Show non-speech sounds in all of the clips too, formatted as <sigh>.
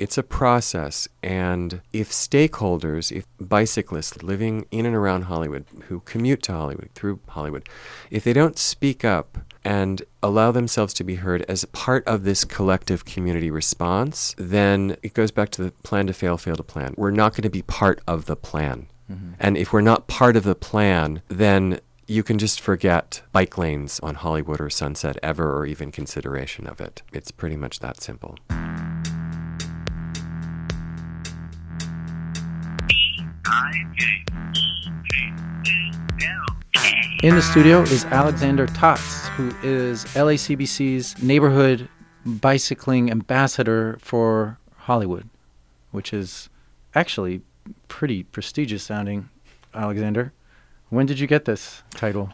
It's a process. And if stakeholders, if bicyclists living in and around Hollywood who commute to Hollywood, through Hollywood, if they don't speak up and allow themselves to be heard as part of this collective community response, then it goes back to the plan to fail, fail to plan. We're not going to be part of the plan. Mm-hmm. And if we're not part of the plan, then you can just forget bike lanes on Hollywood or Sunset ever or even consideration of it. It's pretty much that simple. In the studio is Alexander Tots, who is LACBC's neighborhood bicycling ambassador for Hollywood, which is actually pretty prestigious sounding, Alexander. When did you get this title?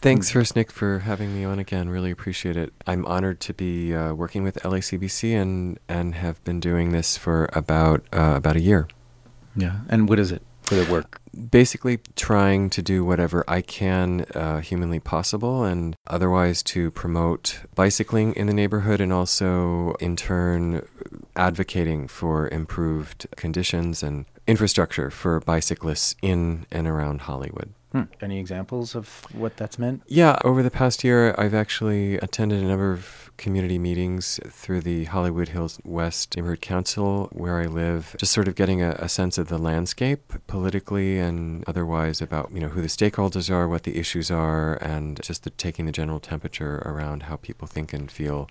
Thanks first, Nick, for having me on again. Really appreciate it. I'm honored to be uh, working with LACBC and and have been doing this for about uh, about a year. Yeah, and what is it for the work? Basically, trying to do whatever I can uh, humanly possible, and otherwise to promote bicycling in the neighborhood, and also in turn advocating for improved conditions and infrastructure for bicyclists in and around Hollywood. Hmm. Any examples of what that's meant? Yeah, over the past year, I've actually attended a number of community meetings through the Hollywood Hills West Neighborhood Council, where I live, just sort of getting a, a sense of the landscape politically and otherwise about you know who the stakeholders are, what the issues are, and just the, taking the general temperature around how people think and feel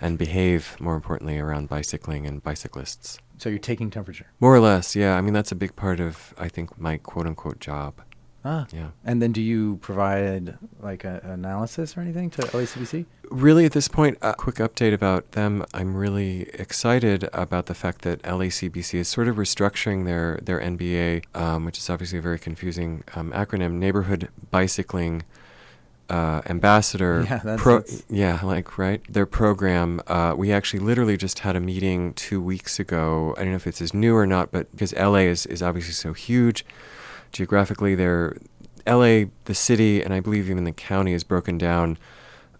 and behave, more importantly, around bicycling and bicyclists. So you're taking temperature? More or less, yeah. I mean, that's a big part of, I think, my quote unquote job. Ah. Yeah. And then do you provide like an analysis or anything to LACBC? Really, at this point, a quick update about them. I'm really excited about the fact that LACBC is sort of restructuring their, their NBA, um, which is obviously a very confusing um, acronym, Neighborhood Bicycling uh, ambassador. <laughs> Yeah, that's, pro- yeah, like right. Their program. Uh, we actually literally just had a meeting two weeks ago. I don't know if it's as new or not, but because LA is is obviously so huge geographically, they're LA, the city, and I believe even the county is broken down.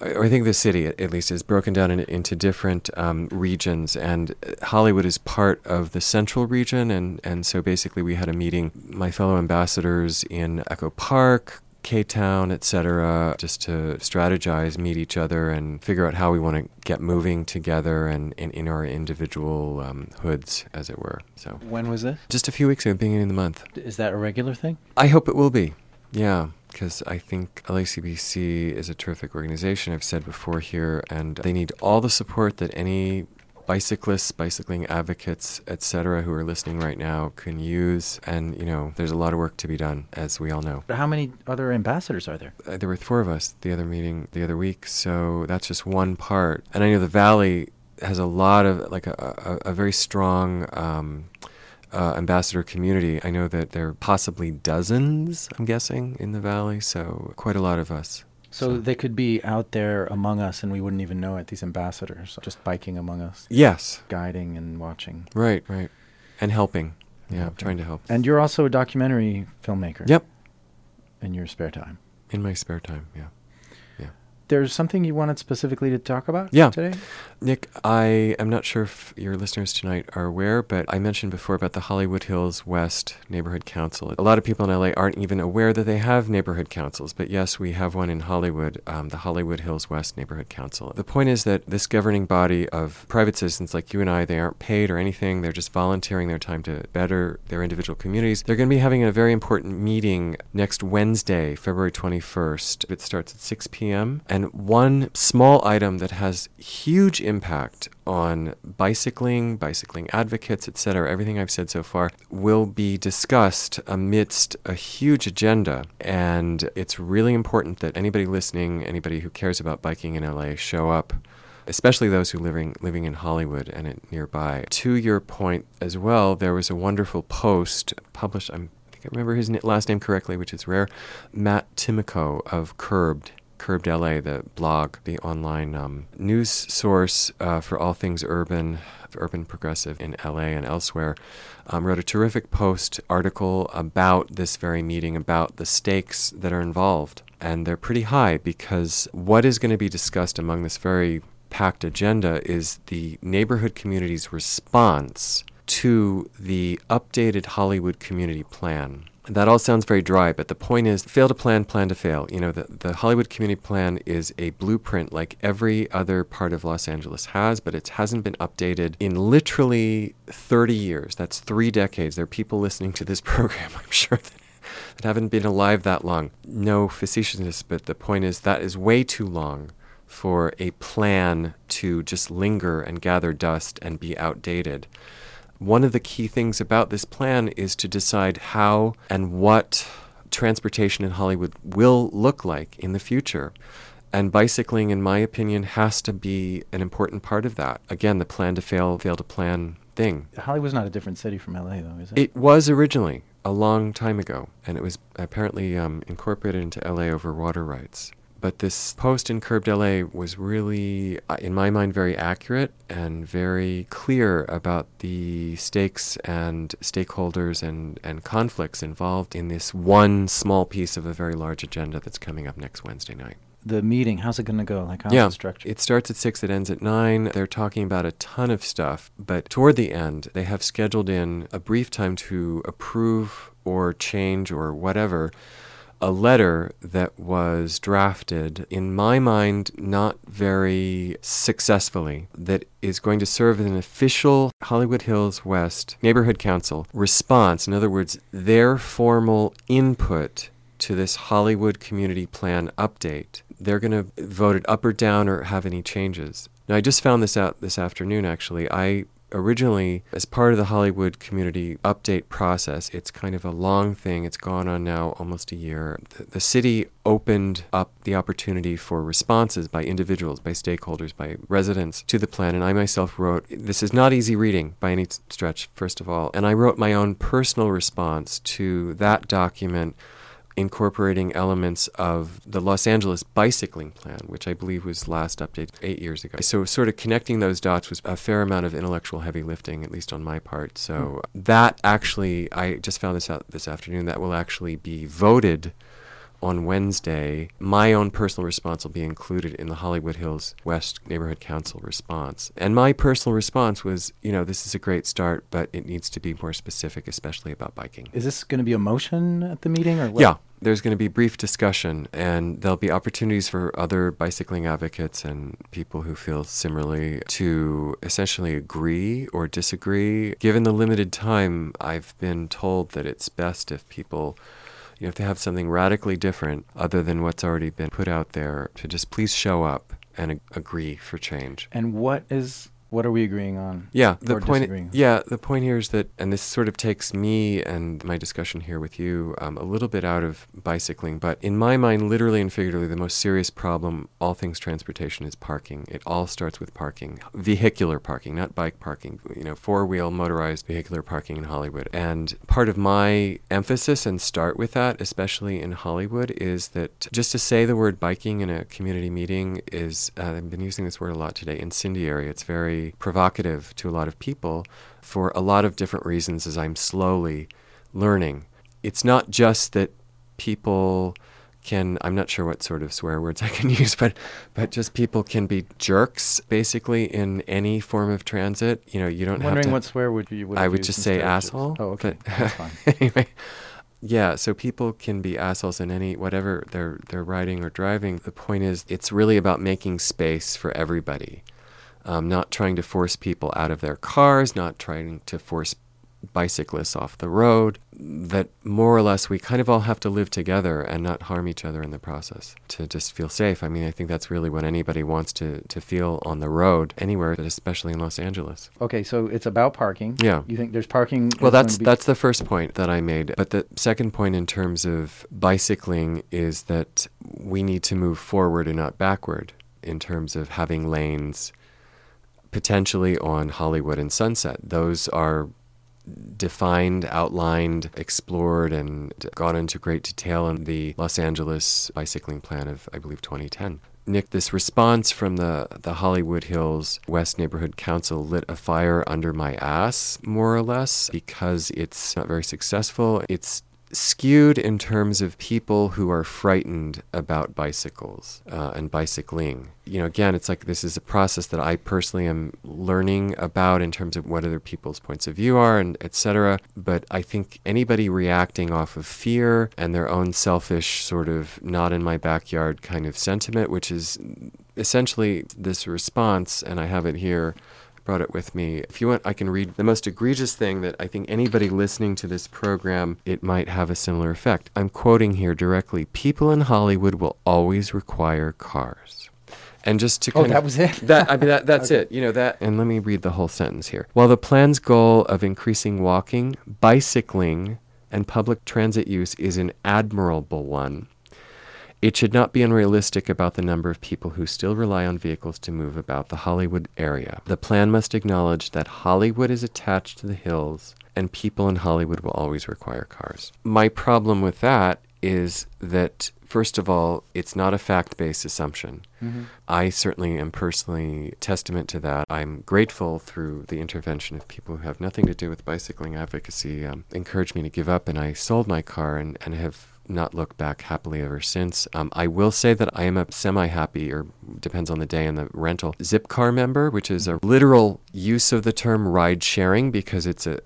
Or I think the city, at least, is broken down in, into different um, regions, and Hollywood is part of the central region. And, and so basically, we had a meeting, my fellow ambassadors in Echo Park, K Town, etc., just to strategize, meet each other, and figure out how we want to get moving together and in, in our individual um, hoods, as it were. So when was this? Just a few weeks ago, beginning of the month. Is that a regular thing? I hope it will be. Yeah, because I think LACBC is a terrific organization. I've said before here, and they need all the support that any bicyclists, bicycling advocates, etc., who are listening right now can use. And you know, there's a lot of work to be done, as we all know. How many other ambassadors are there? Uh, there were four of us the other meeting the other week, so that's just one part. And I know the Valley has a lot of like a, a, a very strong. Um, uh, ambassador community. I know that there are possibly dozens, I'm guessing, in the valley, so quite a lot of us. So, so, they could be out there among us and we wouldn't even know it, these ambassadors, just biking among us. Yes. Guiding and watching. Right, right. And helping. Yeah, helping. trying to help. And you're also a documentary filmmaker. Yep. In your spare time. In my spare time, yeah there's something you wanted specifically to talk about yeah. today? Nick, I am not sure if your listeners tonight are aware, but I mentioned before about the Hollywood Hills West Neighborhood Council. A lot of people in LA aren't even aware that they have neighborhood councils, but yes, we have one in Hollywood, um, the Hollywood Hills West Neighborhood Council. The point is that this governing body of private citizens like you and I, they aren't paid or anything, they're just volunteering their time to better their individual communities. They're going to be having a very important meeting next Wednesday, February 21st. It starts at 6 p.m. and and one small item that has huge impact on bicycling, bicycling advocates, etc., everything I've said so far will be discussed amidst a huge agenda. And it's really important that anybody listening, anybody who cares about biking in LA, show up especially those who living living in Hollywood and nearby. To your point as well, there was a wonderful post published. I'm, I think I remember his last name correctly, which is rare. Matt Tinoco of Curbed Curbed LA, the blog, the online um, news source uh, for all things urban, urban progressive in LA and elsewhere, um, wrote a terrific post article about this very meeting, about the stakes that are involved. And they're pretty high because what is going to be discussed among this very packed agenda is the neighborhood community's response to the updated Hollywood community plan. That all sounds very dry, but the point is fail to plan, plan to fail. You know, the, the Hollywood Community Plan is a blueprint like every other part of Los Angeles has, but it hasn't been updated in literally 30 years. That's three decades. There are people listening to this <laughs> program, I'm sure, that, that haven't been alive that long. No facetiousness, but the point is that is way too long for a plan to just linger and gather dust and be outdated. One of the key things about this plan is to decide how and what transportation in Hollywood will look like in the future. And bicycling, in my opinion, has to be an important part of that. Again, the plan to fail, fail to plan thing. Hollywood's not a different city from LA, though, is it? It was originally a long time ago, and it was apparently um, incorporated into LA over water rights. But this post in Curbed LA was really, uh, in my mind, very accurate and very clear about the stakes and stakeholders and, and conflicts involved in this one small piece of a very large agenda that's coming up next Wednesday night. The meeting, how's it going to go? Like, how's yeah, the structure? it starts at 6, it ends at 9. They're talking about a ton of stuff, but toward the end, they have scheduled in a brief time to approve or change or whatever a letter that was drafted, in my mind, not very successfully, that is going to serve as an official Hollywood Hills West Neighborhood Council response. In other words, their formal input to this Hollywood Community Plan update. They're going to vote it up or down or have any changes. Now, I just found this out this afternoon, actually. I originally, as part of the Hollywood community update process, it's kind of a long thing. It's gone on now almost a year. The, the, city opened up the opportunity for responses by individuals, by stakeholders, by residents to the plan. And I myself wrote, this is not easy reading by any stretch, first of all. And I wrote my own personal response to that document incorporating elements of the Los Angeles bicycling plan, which I believe was last updated eight years ago. So, sort of connecting those dots was a fair amount of intellectual heavy lifting, at least on my part. So, mm. that actually, I just found this out this afternoon, that will actually be voted on Wednesday, my own personal response will be included in the Hollywood Hills West Neighborhood Council response. And my personal response was, you know, this is a great start, but it needs to be more specific, especially about biking. Is this going to be a motion at the meeting or what? Yeah. There's going to be brief discussion, and there'll be opportunities for other bicycling advocates and people who feel similarly to essentially agree or disagree. Given the limited time, I've been told that it's best if people you have to have something radically different other than what's already been put out there to just please show up and ag- agree for change. And what is what are we agreeing on? Yeah, the point. Yeah, the point here is that, and this sort of takes me and my discussion here with you um, a little bit out of bicycling, but in my mind, literally and figuratively, the most serious problem, all things transportation, is parking. It all starts with parking, vehicular parking, not bike parking. You know, four-wheel motorized vehicular parking in Hollywood. And part of my emphasis and start with that, especially in Hollywood, is that just to say the word biking in a community meeting is. Uh, I've been using this word a lot today. Incendiary. It's very provocative to a lot of people for a lot of different reasons as I'm slowly learning. It's not just that people can I'm not sure what sort of swear words <laughs> I can use, but but just people can be jerks basically in any form of transit. You know, you don't I'm wondering have to, what swear would you would I would just say asshole. Oh, okay. That's fine. <laughs> anyway, yeah, so people can be assholes in any whatever they're they're riding or driving. The point is it's really about making space for everybody um, not trying to force people out of their cars, not trying to force bicyclists off the road, that more or less we kind of all have to live together and not harm each other in the process to just feel safe. I mean, I think that's really what anybody wants to, to feel on the road anywhere, but especially in Los Angeles. Okay, so it's about parking. Yeah. You think there's parking? Well, that's that's the first point that I made. But the second point in terms of bicycling is that we need to move forward and not backward in terms of having lanes potentially on Hollywood and Sunset. Those are defined, outlined, explored, and gone into great detail in the Los Angeles bicycling plan of, I believe, 2010. Nick, this response from the, the Hollywood Hills West Neighborhood Council lit a fire under my ass, more or less, because it's not very successful. It's skewed in terms of people who are frightened about bicycles uh, and bicycling. You know, again, it's like this is a process that I personally am learning about in terms of what other people's points of view are and etc. But I think anybody reacting off of fear and their own selfish sort of not in my backyard kind of sentiment, which is essentially this response, and I have it here brought it with me. If you want, I can read the most egregious thing that I think anybody listening to this program, it might have a similar effect. I'm quoting here directly People in Hollywood will always require cars. And just to Oh, that of, was it? <laughs> that I mean that that's <laughs> it. You know that and let me read the whole sentence here. While the plan's goal of increasing walking, bicycling, and public transit use is an admirable one, it should not be unrealistic about the number of people who still rely on vehicles to move about the Hollywood area. The plan must acknowledge that Hollywood is attached to the hills and people in Hollywood will always require cars. My problem with that is that, first of all, it's not a fact based assumption. I certainly am personally testament to that. I'm grateful through the intervention of people who have nothing to do with bicycling advocacy, um, encouraged me to give up, and I sold my car and, and have not looked back happily ever since. Um, I will say that I am a semi happy, or depends on the day and the rental, Zipcar member, which is a literal use of the term ride sharing because it's a,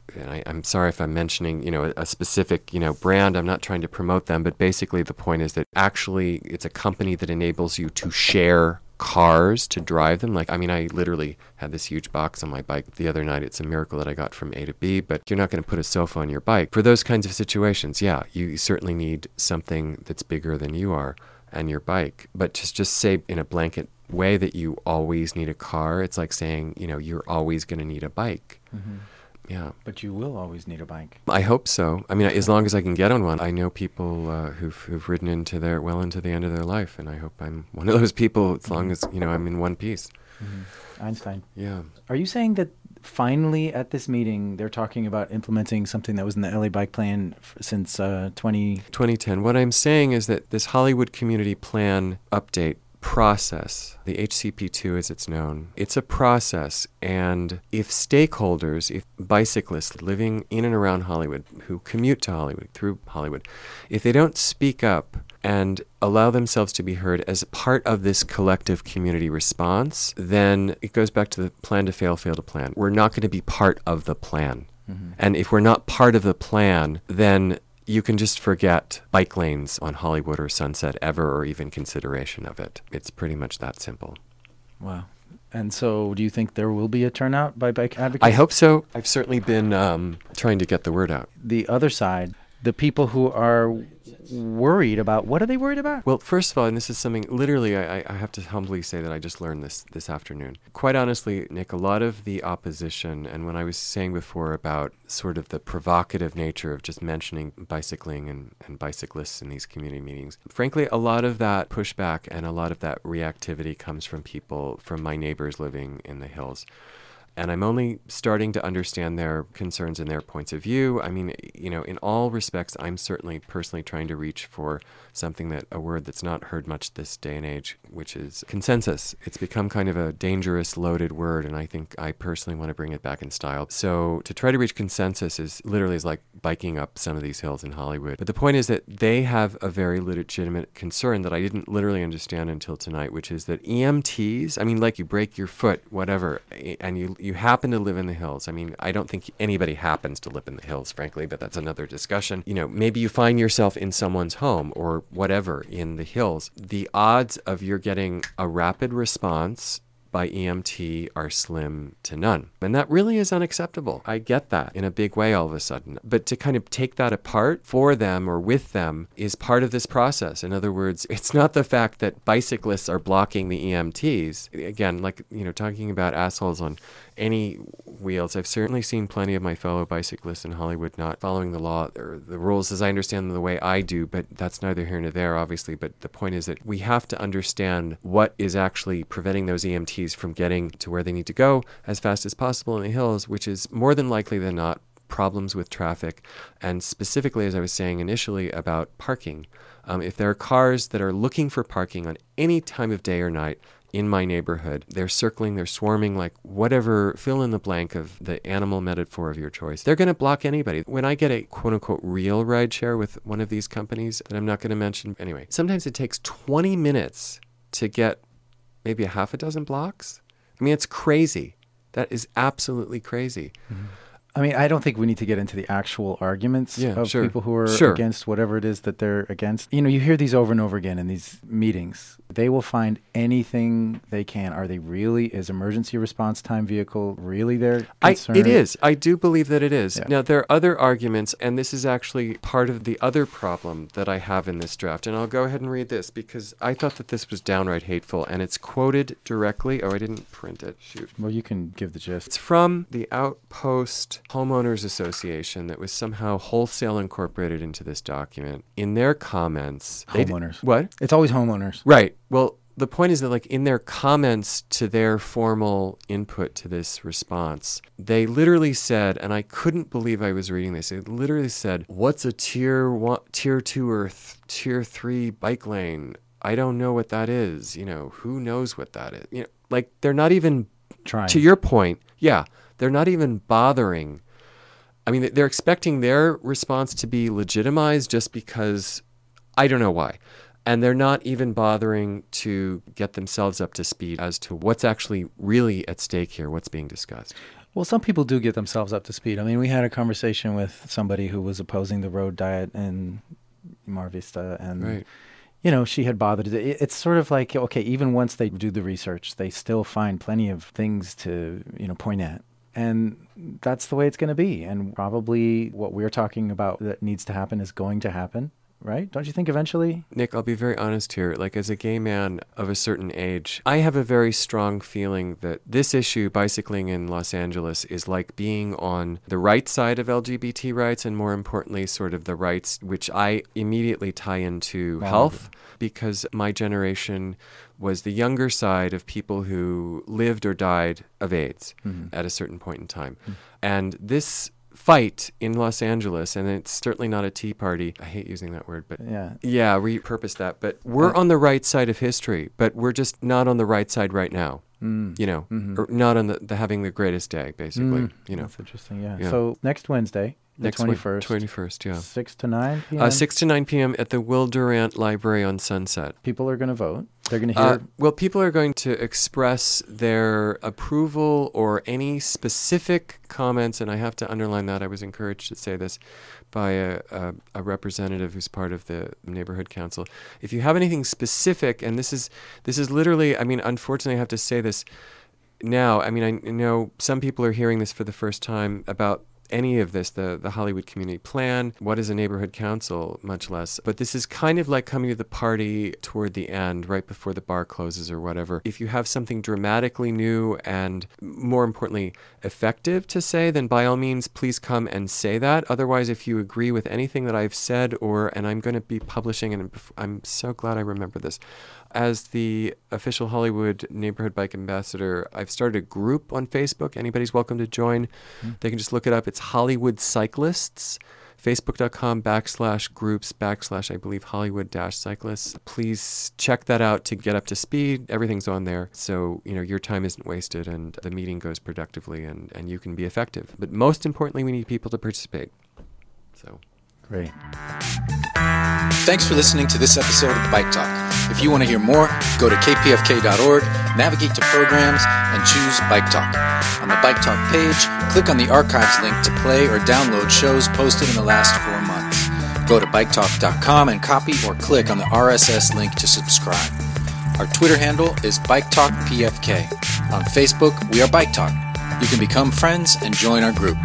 I'm sorry if I'm mentioning, you know, a, a specific, you know, brand. I'm not trying to promote them, but basically the point is that actually it's a company that enables you to share cars to drive them. Like, I mean, I literally had this huge box on my bike the other night. It's a miracle that I got from A to B, but you're not going to put a sofa on your bike. For those kinds of situations, yeah, you certainly need something that's bigger than you are and your bike. But just just say in a blanket way that you always need a car, it's like saying, you know, you're always going to need a bike. Mm-hmm. Yeah. But you will always need a bike. I hope so. I mean, as long as I can get on one. I know people uh, who've, who've ridden into their well into the end of their life, and I hope I'm one of those people. As long as you know I'm in one piece. Einstein. Yeah. Are you saying that finally at this meeting they're talking about implementing something that was in the LA bike plan f- since uh, 20? 2010. What I'm saying is that this Hollywood Community Plan update process, the HCP2 as it's known, it's a process. And if stakeholders, if bicyclists living in and around Hollywood who commute to Hollywood, through Hollywood, if they don't speak up and allow themselves to be heard as part of this collective community response, then it goes back to the plan to fail, fail to plan. We're not going to be part of the plan. Mm-hmm. And if we're not part of the plan, then you can just forget bike lanes on Hollywood or Sunset ever or even consideration of it. It's pretty much that simple. Wow. And so do you think there will be a turnout by bike advocates? I hope so. I've certainly been um, trying to get the word out. The other side, the people who are worried about, what are they worried about? Well, first of all, and this is something literally I, I- I have to humbly say that I just learned this this afternoon. Quite honestly, Nick, a lot of the opposition, and when I was saying before about sort of the provocative nature of just mentioning bicycling and, and bicyclists in these community meetings, frankly, a lot of that pushback and a lot of that reactivity comes from people, from my neighbors living in the hills. And I'm only starting to understand their concerns and their points of view. I mean, you know, in all respects, I'm certainly personally trying to reach for something that a word that's not heard much this day and age, which is consensus. It's become kind of a dangerous, loaded word, and I think I personally want to bring it back in style. So to try to reach consensus is literally is like biking up some of these hills in Hollywood. But the point is that they have a very legitimate concern that I didn't literally understand until tonight, which is that EMTs, I mean, like you break your foot, whatever, and you you happen to live in the hills. I mean, I don't think anybody happens to live in the hills, frankly, but that's another discussion. You know, maybe you find yourself in someone's home or whatever in the hills. The odds of you're getting a rapid response by EMT are slim to none. And that really is unacceptable. I get that in a big way all of a sudden. But to kind of take that apart for them or with them is part of this process. In other words, <laughs> it's not the fact that bicyclists are blocking the EMTs. Again, like, you know, talking about assholes on any wheels. I've certainly seen plenty of my fellow bicyclists in Hollywood not following the law or the rules as I understand them the way I do, but that's neither here nor there, obviously. But the point is that we have to understand what is actually preventing those EMTs from getting to where they need to go as fast as possible in the hills, which is more than likely than not problems with traffic, and specifically, as I was saying initially, about parking. Um, if there are cars that are looking for parking on any time of day or night, in my neighborhood. They're circling, they're swarming, like whatever, fill in the blank of the animal metaphor of your choice. They're going to block anybody. When I get a quote unquote real rideshare with one of these companies that I'm not going to mention, anyway, sometimes it takes 20 minutes to get maybe a half a dozen blocks. I mean, it's crazy. That is absolutely crazy. Mm-hmm. I mean, I don't think we need to get into the actual arguments Yeah, of sure. people who are Sure. against whatever it is that they're against. You know, you hear these over and over again in these meetings. They will find anything they can. Are they really, is emergency response time vehicle really their I, concern? it is. I do believe that it is. Yeah. Now, there are other arguments, and this is actually part of the other problem that I have in this draft. And I'll go ahead and read this because I thought that this was downright hateful, and it's quoted directly. Oh, I didn't print it. Shoot. Well, you can give the gist. It's from the Outpost Homeowners Association that was somehow wholesale incorporated into this document. In their comments, they d- Homeowners. what? It's always homeowners. Right. Well, the point is that, like, in their comments to their formal input to this response, they literally said, and I couldn't believe I was reading this. They literally said, "What's a tier one, tier two, or th- tier three bike lane? I don't know what that is. You know, who knows what that is? You know, like they're not even Trying. to your point, yeah, they're not even bothering. I mean, they're expecting their response to be legitimized just because I don't know why. And they're not even bothering to get themselves up to speed as to what's actually really at stake here, what's being discussed. Well, some people do get themselves up to speed. I mean, we had a conversation with somebody who was opposing the road diet in Mar Vista, and Right. you know, she had bothered. It, it's sort of like okay, even once they do the research, they still find plenty of things to you know point at, and that's the way it's going to be. And probably what we're talking about that needs to happen is going to happen, right? Don't you think eventually? Nick, I'll be very honest here. Like, as a gay man of a certain age, I have a very strong feeling that this issue, bicycling in Los Angeles, is like being on the right side of LGBT rights, and more importantly, sort of the rights which I immediately tie into Wow. health, because my generation was the younger side of people who lived or died of AIDS mm-hmm. at a certain point in time. Mm-hmm. And this fight in Los Angeles, and it's certainly not a tea party. I hate using that word, but Yeah. yeah, repurpose that. But we're on the right side of history, but we're just not on the right side right now. Mm. You know, Mhm. or not on the, the having the greatest day, basically. Mm. You know, That's interesting. Yeah. Yeah. So next Wednesday, the next twenty first, twenty first, yeah, six to nine p.m. uh, six to nine p.m. at the Will Durant Library on Sunset. People are going to vote. They're going to hear. Uh, well, people are going to express their approval or any specific comments, and I have to underline that. I was encouraged to say this by a, a, a representative who's part of the neighborhood council. If you have anything specific, and this is this is literally, I mean, unfortunately, I have to say this now. I mean, I know some people are hearing this for the first time about any of this, the, the Hollywood Community Plan, what is a neighborhood council, much less. But this is kind of like coming to the party toward the end, right before the bar closes or whatever. If you have something dramatically new and more importantly, effective to say, then by all means, please come and say that. Otherwise, if you agree with anything that I've said, or, and I'm going to be publishing, and I'm so glad I remember this. As the official Hollywood neighborhood bike ambassador, I've started a group on Facebook. Anybody's welcome to join. Mm-hmm. They can just look it up. It's Hollywood Cyclists. Facebook.com backslash groups backslash, I believe, Hollywood dash cyclists. Please check that out to get up to speed. Everything's on there. So, you know, your time isn't wasted and the meeting goes productively and, and you can be effective. But most importantly, we need people to participate. So. Great. Thanks for listening to this episode of Bike Talk. If you want to hear more, go to kpfk.org, navigate to programs, and choose Bike Talk. On the Bike Talk page, click on the archives link to play or download shows posted in the last four months. Go to biketalk.com and copy or click on the RSS link to subscribe. Our Twitter handle is Bike Talk PFK. On Facebook, we are Bike Talk. You can become friends and join our group.